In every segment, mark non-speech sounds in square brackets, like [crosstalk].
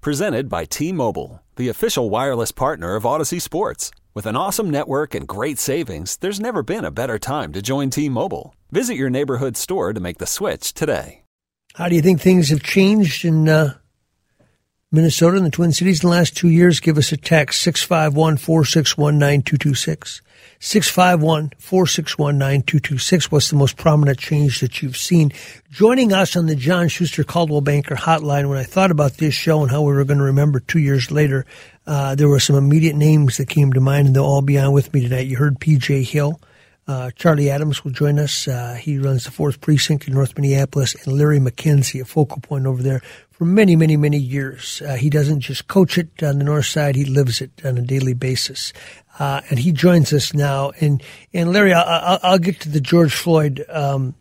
Presented by T Mobile, the official wireless partner of Audacy Sports. With an awesome network and great savings, there's never been a better time to join T Mobile. Visit your neighborhood store to make the switch today. How do you think things have changed in uh, Minnesota and the Twin Cities in the last two years? Give us a text 651 461 9226. 651 461 9226. What's the most prominent change that you've seen? Joining us on the John Schuster Coldwell Banker hotline, when I thought about this show and how we were going to remember two years later, uh, there were some immediate names that came to mind, and they'll all be on with me tonight. You heard PJ Hill. Uh, Charlie Adams will join us. Uh, he runs the fourth precinct in North Minneapolis, and Larry McKenzie, a focal point over there for many, many, many years. Uh, he doesn't just coach it on the north side; he lives it on a daily basis. Uh, and he joins us now. And and Larry, I'll, I'll get to the George Floyd um,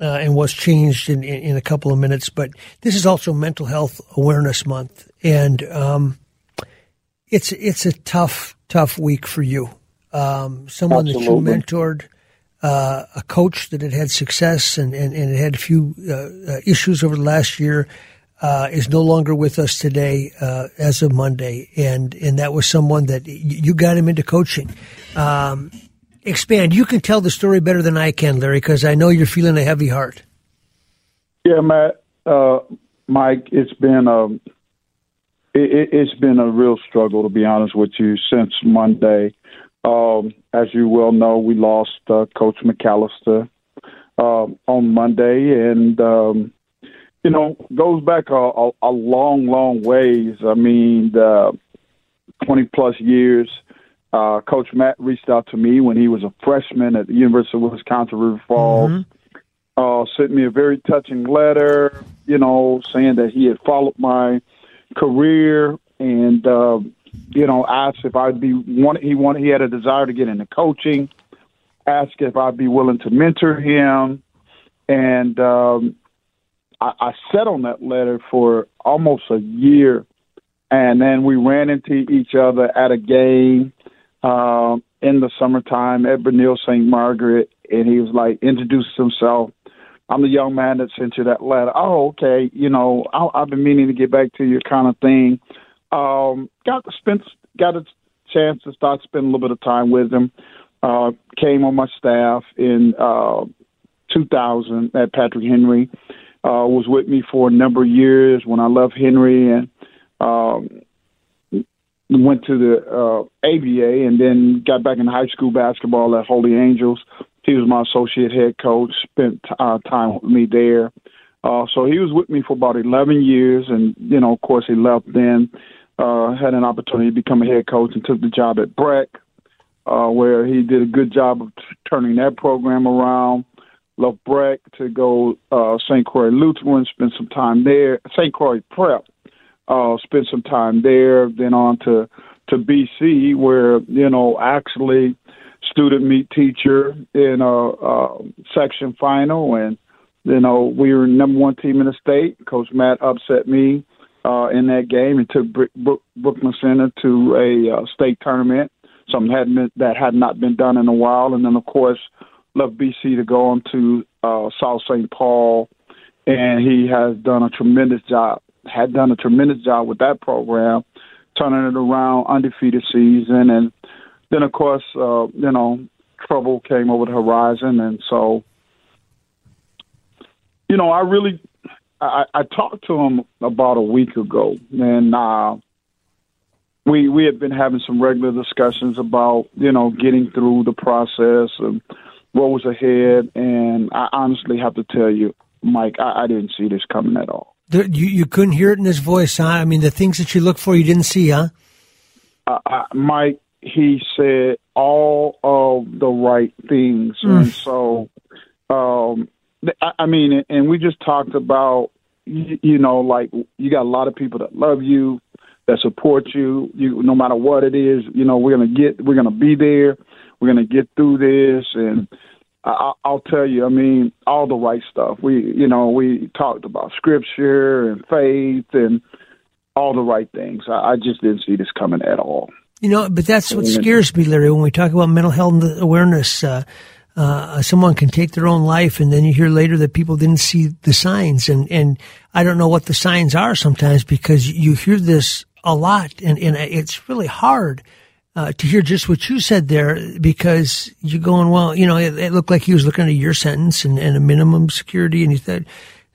uh, and what's changed in, in, in, a couple of minutes. But this is also Mental Health Awareness Month, and um, it's it's a tough, tough week for you um, someone Absolutely. that you mentored, uh, a coach that had had success and, and, and had a few uh, uh, issues over the last year, uh, is no longer with us today uh, as of Monday. And, and that was someone that you got him into coaching. Um, expand. You can tell the story better than I can, Larry, because I know you're feeling a heavy heart. Yeah, Matt, uh, Mike, it's been a um, it, has been a real struggle to be honest with you since Monday. Um, as you well know, we lost uh, Coach McCollister uh, on Monday, and um, you know goes back a, a, a long, long ways. I mean, uh, twenty plus years. Uh, Coach Matt reached out to me when he was a freshman at the University of Wisconsin River Falls. Mm-hmm. Uh, sent me a very touching letter, you know, saying that he had followed my career and uh, you know, asked if I'd be wanted. He wanted. He had a desire to get into coaching. Asked if I'd be willing to mentor him, and um, I, I sat on that letter for almost a year, and then we ran into each other at a game um, in the summertime at Benilde St. Margaret, and he was like introduced himself. I'm the young man that sent you that letter. Oh, okay. You know, I, I've been meaning to get back to you, kind of thing. Um, got to spend got a chance to start spending a little bit of time with him. Uh, came on my staff in uh, 2000 at Patrick Henry. Uh, was with me for a number of years when I left Henry and um, went to the uh, ABA and then got back in high school basketball at Holy Angels. He was my associate head coach. Spent uh, time with me there. Uh, so he was with me for about 11 years, and you know, of course, he left then uh, had an opportunity to become a head coach and took the job at Breck, uh, where he did a good job of t- turning that program around. Left Breck to go uh, St. Croix Lutheran, spend some time there. St. Croix Prep, uh, spent some time there. Then on to to BC, where you know actually student meet teacher in a, a section final, and you know we were number one team in the state. Coach Matt upset me uh, in that game and took Brook, Brooklyn Center to a uh, state tournament, something hadn't been, that had not been done in a while. And then, of course, left BC to go on to uh, South St. Paul, and he has done a tremendous job. Had done a tremendous job with that program, turning it around, undefeated season, and then, of course, uh, you know, trouble came over the horizon, and so, you know, I really I, I talked to him about a week ago, and uh, we we had been having some regular discussions about you know getting through the process and what was ahead. And I honestly have to tell you, Mike, I, I didn't see this coming at all. you you couldn't hear it in his voice, huh? I mean, the things that you look for, you didn't see, huh? Uh, Mike, he said all of the right things, mm. and so um, I mean, and we just talked about, you know, like you got a lot of people that love you, that support you. You, no matter what it is, you know, we're gonna get, we're gonna be there. We're gonna get through this, and I, I'll tell you, I mean, all the right stuff. We, you know, we talked about scripture and faith and all the right things. I, I just didn't see this coming at all. You know, but that's what scares me, Larry, when we talk about mental health awareness. Uh, uh, someone can take their own life, and then you hear later that people didn't see the signs, and and I don't know what the signs are sometimes because you hear this a lot, and and it's really hard uh, to hear just what you said there because you're going, well, you know, it, it, looked like he was looking at your sentence and, and a minimum security, and he said,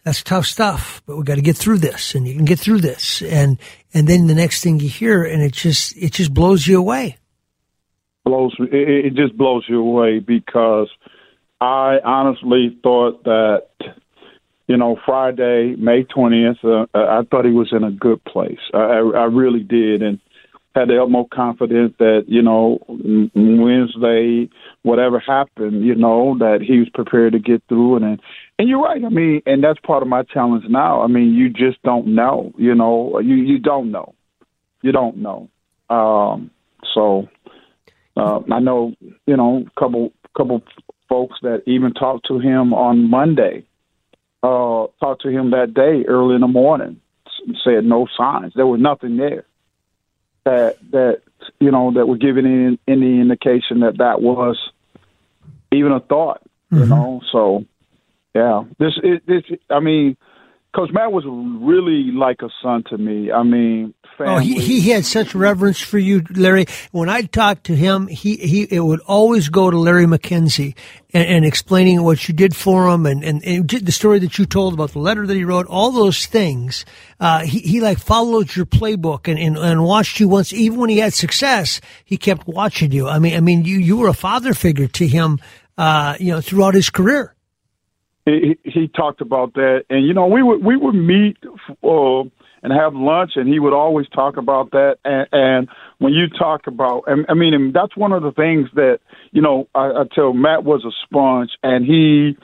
that's tough stuff, but we got to get through this, and you can get through this, and and then the next thing you hear, and it just it just blows you away. Blows it, it just blows you away because I honestly thought that you know Friday, May twentieth, uh, I thought he was in a good place. I, I really did, and had the utmost confidence that you know Wednesday, whatever happened, you know that he was prepared to get through. And and you're right. I mean, and that's part of my challenge now. I mean, you just don't know. You know, you you don't know. You don't know. Um, so uh, I know you know a couple couple folks that even talked to him on Monday. Uh, talked to him that day early in the morning. Said no signs. There was nothing there that that you know that were giving any, any indication that that was even a thought. Mm-hmm. You know, so yeah, this it, this I mean, Coach Matt was really like a son to me. I mean, family. Oh, he, he had such reverence for you, Larry. When I talked to him, he, he it would always go to Larry McKenzie and, and explaining what you did for him and, and, and, the story that you told about the letter that he wrote, all those things. Uh, he, he like followed your playbook and, and, and watched you once, even when he had success, he kept watching you. I mean, I mean, you, you were a father figure to him, uh, you know, throughout his career. He, he talked about that, and you know, we would we would meet uh, and have lunch, and he would always talk about that. And, and when you talk about, and I mean, and that's one of the things that you know. I, I tell Matt was a sponge, and he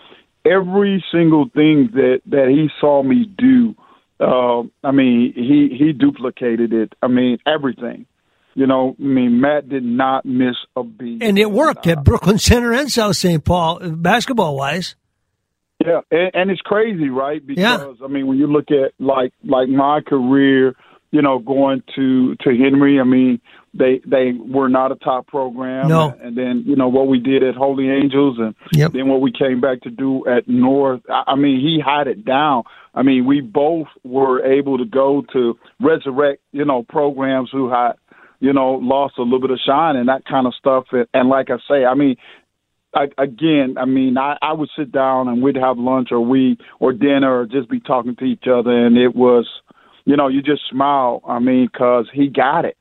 every single thing that that he saw me do. Uh, I mean, he he duplicated it. I mean, everything. You know, I mean, Matt did not miss a beat. And it worked uh, at Brooklyn Center and South St. Paul, basketball wise. Yeah, and, and it's crazy, right? Because yeah. I mean, when you look at like like my career, you know, going to to Henry, I mean, they they were not a top program. No. And then you know what we did at Holy Angels, and yep. then what we came back to do at North. I mean, he had it down. I mean, we both were able to go to resurrect, you know, programs who had you know, lost a little bit of shine and that kind of stuff. And, and like I say, I mean, I, again, I mean, I, I would sit down and we'd have lunch or we or dinner or just be talking to each other, and it was, you know, you just smile. I mean, because he got it,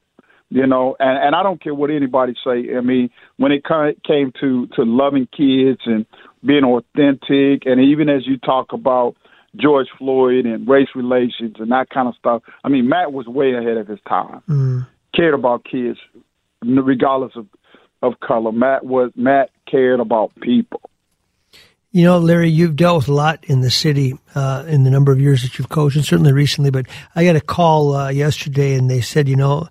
you know, and and I don't care what anybody say. I mean, when it came to to loving kids and being authentic, and even as you talk about George Floyd and race relations and that kind of stuff, I mean, Matt was way ahead of his time. Mm. Cared about kids, regardless of of color. Matt was Matt cared about people. You know, Larry, you've dealt with a lot in the city uh, in the number of years that you've coached, and certainly recently. But I got a call uh, yesterday, and they said, you know,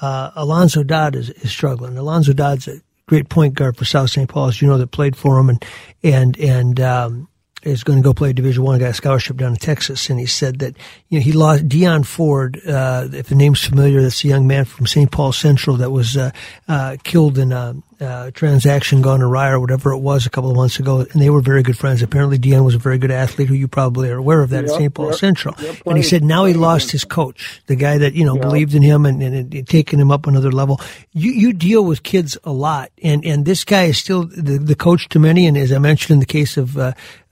uh, Alonzo Dodd is, is struggling. Alonzo Dodd's a great point guard for South St. Paul, as you know, that played for him, and and and um, is going to go play Division One. Got a scholarship down in Texas, and he said that you know he lost Dion Ford. Uh, if the name's familiar, that's a young man from St. Paul Central that was uh, uh, killed in a, a, transaction gone awry or whatever it was a couple of months ago, and they were very good friends. Apparently, Dion was a very good athlete, who you probably are aware of that yep, at St. Paul yep, Central. Yep, and he said now he lost his coach, the guy that you know believed in him and, and, and taken him up another level. You you deal with kids a lot, and and this guy is still the, the coach to many, and as I mentioned in the case of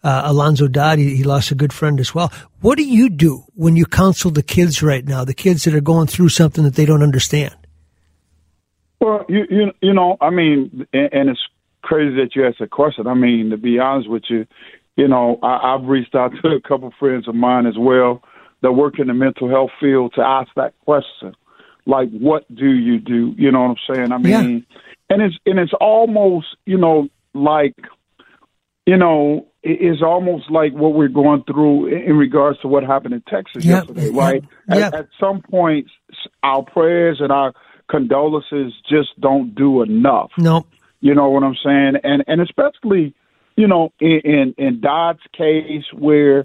uh, Alonzo Dodd, he, he, lost a good friend as well. What do you do when you counsel the kids right now, the kids that are going through something that they don't understand? Well, you you, you know, I mean, and, and it's crazy that you asked that question. I mean, to be honest with you, you know, I, I've reached out to [laughs] a couple friends of mine as well that work in the mental health field to ask that question, like, what do you do? You know what I'm saying? I mean, yeah. and it's and it's almost, you know, like, you know, is almost like what we're going through in regards to what happened in Texas Yep, yesterday, right? yep, At, at some point, our prayers and our condolences just don't do enough. No. You know what I'm saying? And and especially, you know, in in, in Dodd's case where,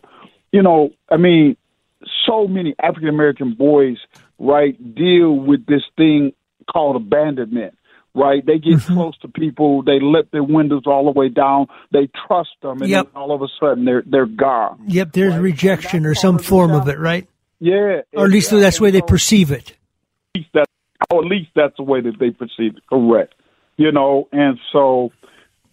you know, I mean, so many African American boys, right, deal with this thing called abandonment. Right, they get Mm-hmm. close to people. They let their windows all the way down. They trust them, and Yep. then all of a sudden they're they're gone. Yep, there's rejection or some form of it, right? Yeah, Or at least yeah, that's the way and they perceive it. least that, or oh, at least that's the way that they perceive it. Correct. You know, and so,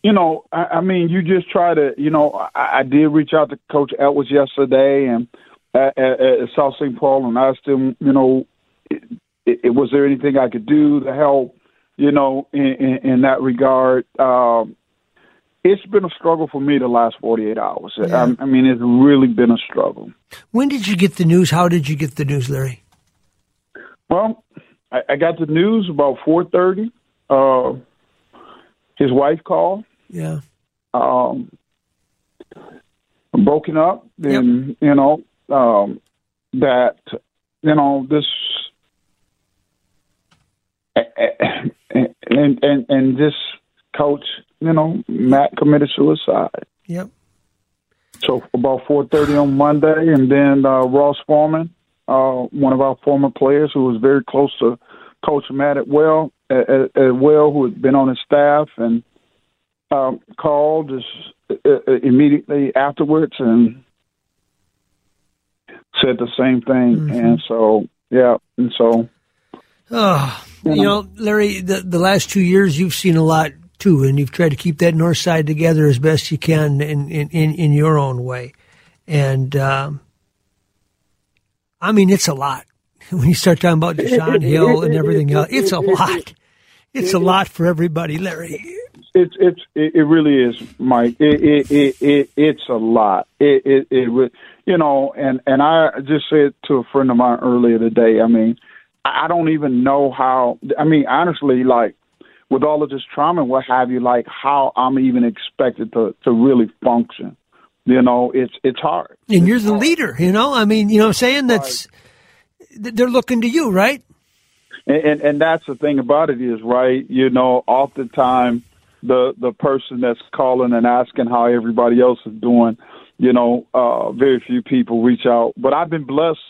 you know, I, I mean, you just try to, you know, I, I did reach out to Coach Edwards yesterday and at, at, at South St. Paul and asked him, you know, it, it, was there anything I could do to help, you know, in, in, in that regard. Um, it's been a struggle for me the last 48 hours. Yeah. I, I mean, it's really been a struggle. When did you get the news? How did you get the news, Larry? Well, I, I got the news about four thirty. Uh, his wife called. Yeah. Um, broken up, and you know um, that you know this, and and and this coach, you know, Matt committed suicide. Yep. So about four thirty on Monday, and then uh, Ross Foreman, uh, one of our former players who was very close to Coach Matt at well, at, at, well, who had been on his staff, and um, called just, uh, uh, immediately afterwards and said the same thing. And so, yeah, and so Oh, you know, Larry, the, the last two years you've seen a lot too, and you've tried to keep that north side together as best you can in, in, in, in your own way. And, um, I mean, it's a lot. [laughs] When you start talking about Deshaun Hill and everything else, it's a lot. It's a lot for everybody, Larry. it's it's it, really is, Mike. It it, it it it's a lot. It it it you know, and and I just said to a friend of mine earlier today. I mean, I don't even know how. I mean, honestly, like with all of this trauma and what have you, like how I'm even expected to to really function. You know, it's it's hard. And you're the leader, you know? I mean, you know what I'm saying? That's, they're looking to you, right? and, and and that's the thing about it is right you know oftentimes the the person that's calling and asking how everybody else is doing you know uh very few people reach out but i've been blessed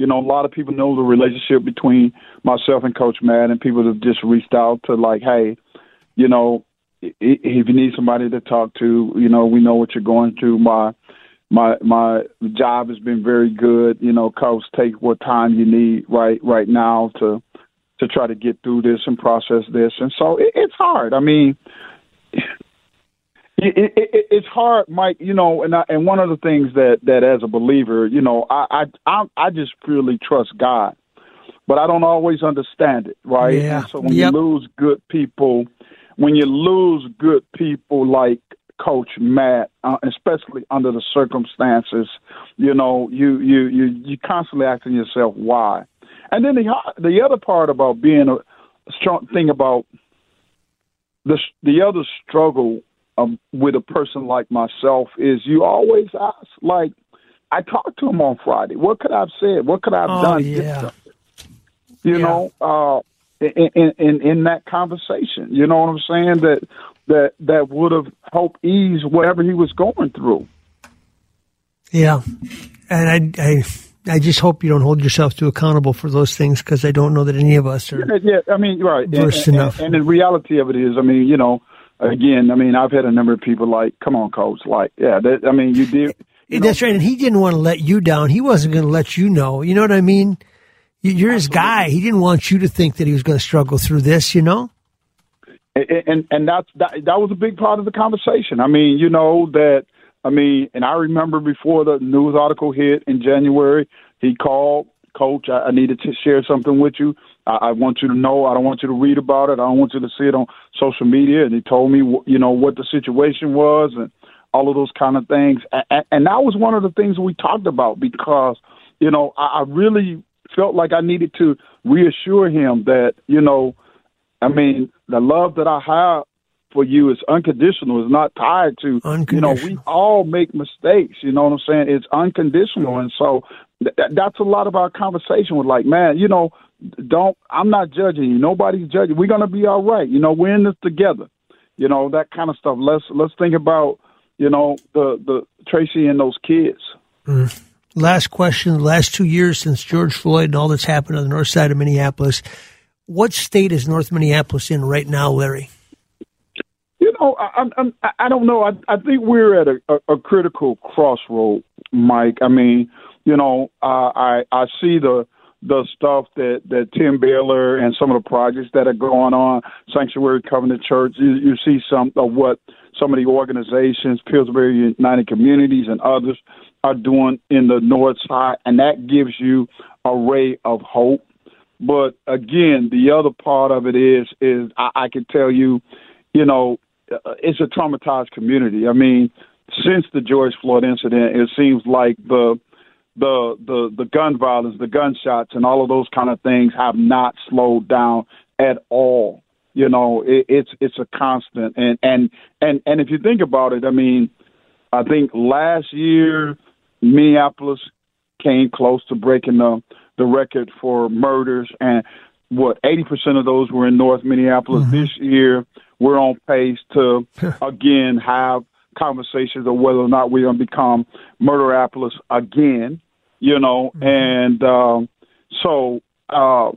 you know a lot of people know the relationship between myself and coach matt and people have just reached out to like hey you know if you need somebody to talk to you know we know what you're going through my my my job has been very good you know coach take what time you need right right now to to try to get through this and process this. And so it, it's hard. I mean, it, it, it, it's hard, Mike. You know, and I, and one of the things that that as a believer, you know, I I I, I just purely trust God, but I don't always understand it, right? Yeah. So when Yep. you lose good people, when you lose good people like Coach Matt, uh, especially under the circumstances, you know, you you you you constantly asking yourself why. And then the the other part about being a strong thing about the the other struggle um, with a person like myself is you always ask like I talked to him on Friday. What could I have said? What could I have Oh, done? yeah. You Yeah. know, uh, in, in in in that conversation. You know what I'm saying? That that that would have helped ease whatever he was going through. Yeah. And I, I, I just hope you don't hold yourself too accountable for those things because I don't know that any of us are. Yeah, yeah, I mean, right. And, Versed and, enough. and the reality of it is, I mean, you know, again, I mean, I've had a number of people like, "Come on, coach," like, yeah, that, I mean, you did. You know, That's right. And he didn't want to let you down. He wasn't going to let you know. You know what I mean? You- You're his guy. He didn't want you to think that he was going to struggle through this, you know? and and, and that's that, that was a big part of the conversation. I mean, you know that. I mean, and I remember before the news article hit in January, he called coach. I, I needed to share something with you. I, I want you to know. I don't want you to read about it. I don't want you to see it on social media. And he told me, you know, what the situation was and all of those kind of things. And, and that was one of the things we talked about because, you know, I, I really felt like I needed to reassure him that, you know, I mean, the love that I have for you is unconditional. It's not tied to you know we all make mistakes. You know what I'm saying? It's unconditional, and so th- that's a lot of our conversation with like, man, you know, don't I'm not judging you. Nobody's judging. We're gonna be all right. You know, we're in this together. You know that kind of stuff. Let's let's think about you know the the Tracy and those kids. Mm. Last question. The last two years since George Floyd and all that's happened on the north side of Minneapolis, what state is North Minneapolis in right now, Larry? Know, I, I, I don't know. I, I think we're at a, a, a critical crossroad, Mike. I mean, you know, uh, I I see the the stuff that that Tim Baylor and some of the projects that are going on, Sanctuary Covenant Church. You, you see some of what some of the organizations, Pillsbury United Communities, and others are doing in the North Side, and that gives you a ray of hope. But again, the other part of it is is I, I can tell you, you know, it's a traumatized community. I mean, since the George Floyd incident, it seems like the the the the gun violence, the gunshots, and all of those kind of things have not slowed down at all. You know, it, it's it's a constant, and and and and if you think about it, I mean, I think last year Minneapolis came close to breaking the the record for murders, and what eighty percent of those were in North Minneapolis. Mm-hmm. This year, we're on pace to [laughs] again have conversations of whether or not we're going to become Murderapolis again, you know, mm-hmm. and um, so uh,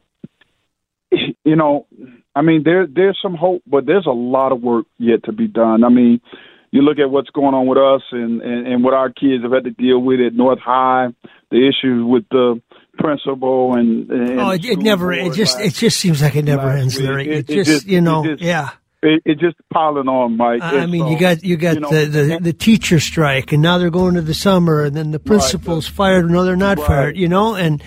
[clears throat] you know, I mean, there there's some hope, but there's a lot of work yet to be done. I mean, you look at what's going on with us and, and, and what our kids have had to deal with at North High, the issues with the principal and, and oh, it, it never. It just it just seems like it never ends, Larry. It, it, just, just, you know, just, yeah it, it just piling on, Mike. I mean, so, you uh, got you got you know, the, the, the teacher strike, and now they're going to the summer, and then the principal's right, fired, no, they're not right. fired. You know, and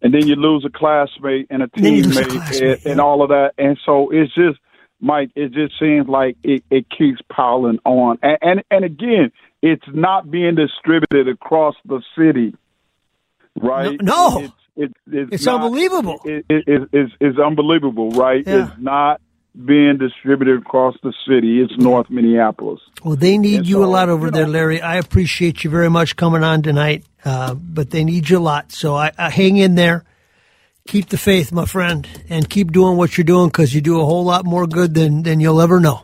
and then you lose a classmate and a teammate, and, yeah. and, all of that, and so it's just, Mike. It just seems like it, it keeps piling on, and, and and again, it's not being distributed across the city, right? No. no. It's, it's, it's not, unbelievable. It, it, it, it's, it's unbelievable, right? Yeah. It's not being distributed across the city. It's North Minneapolis. Well, they need and you so, a lot over you know, there, Larry. I appreciate you very much coming on tonight, uh, but they need you a lot. So I, I, hang in there. Keep the faith, my friend, and keep doing what you're doing because you do a whole lot more good than, than you'll ever know.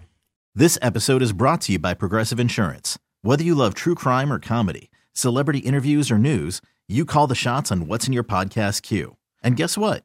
This episode is brought to you by Progressive Insurance. Whether you love true crime or comedy, celebrity interviews or news, you call the shots on what's in your podcast queue. And guess what?